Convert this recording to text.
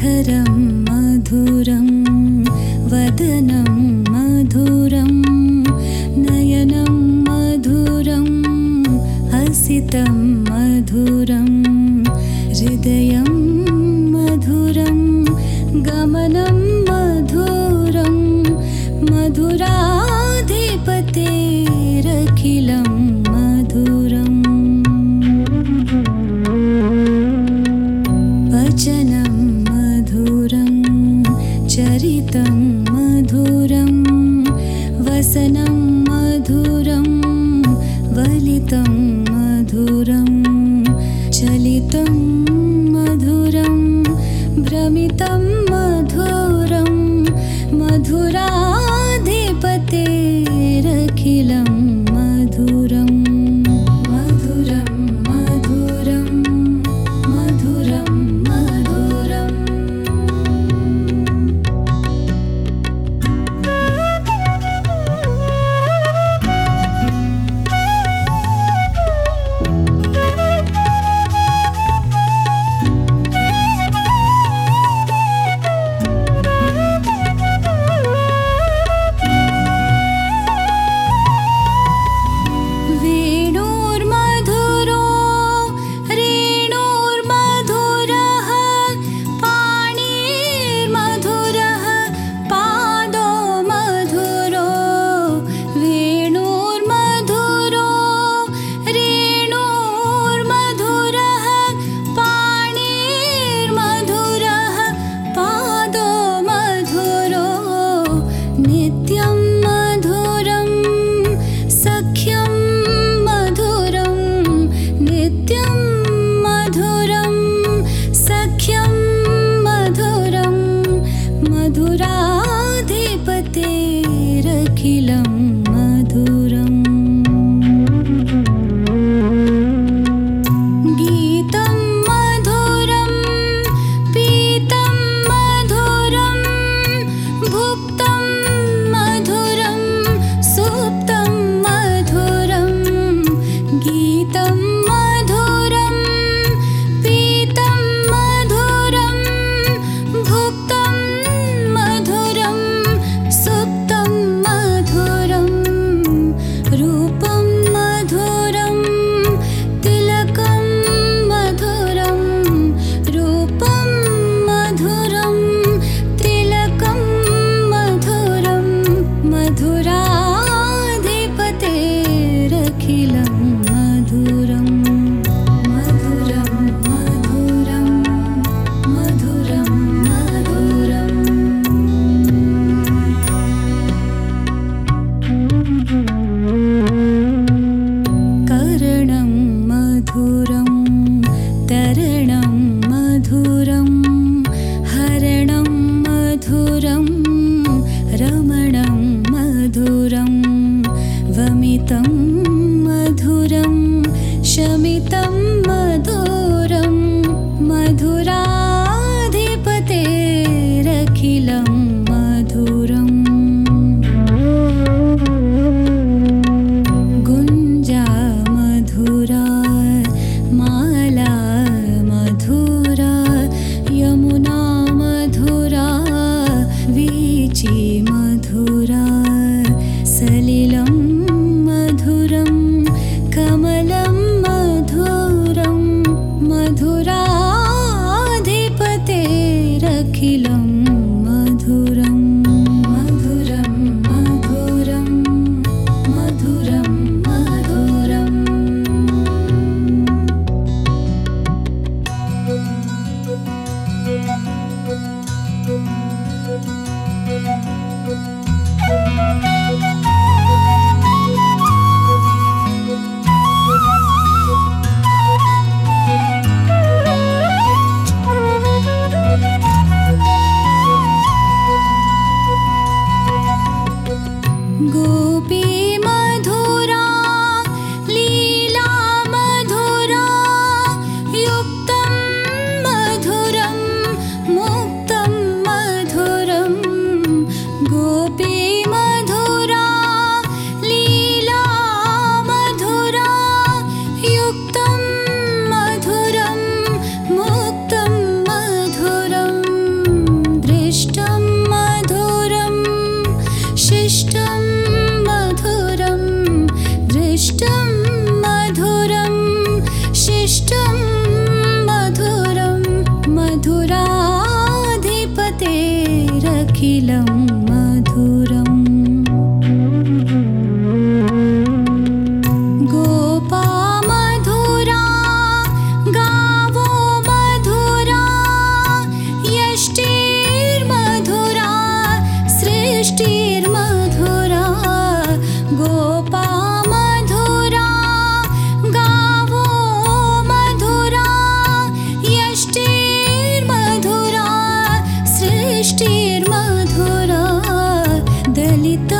थरं मधुरं वदनं मधुरं नयनं मधुरं हसितं मधुरं हृदयं मधुरं गमनं मधुरं मधुराधिपतेरखिलम् शमितं मधुरं शमितं मधुरं मधुराधिपतेरखिलं मधुरम् गुञ्जा मधुरा माला मधुरा यमुना मधुरा वीची मधुरा सलिलम् Thank you. itu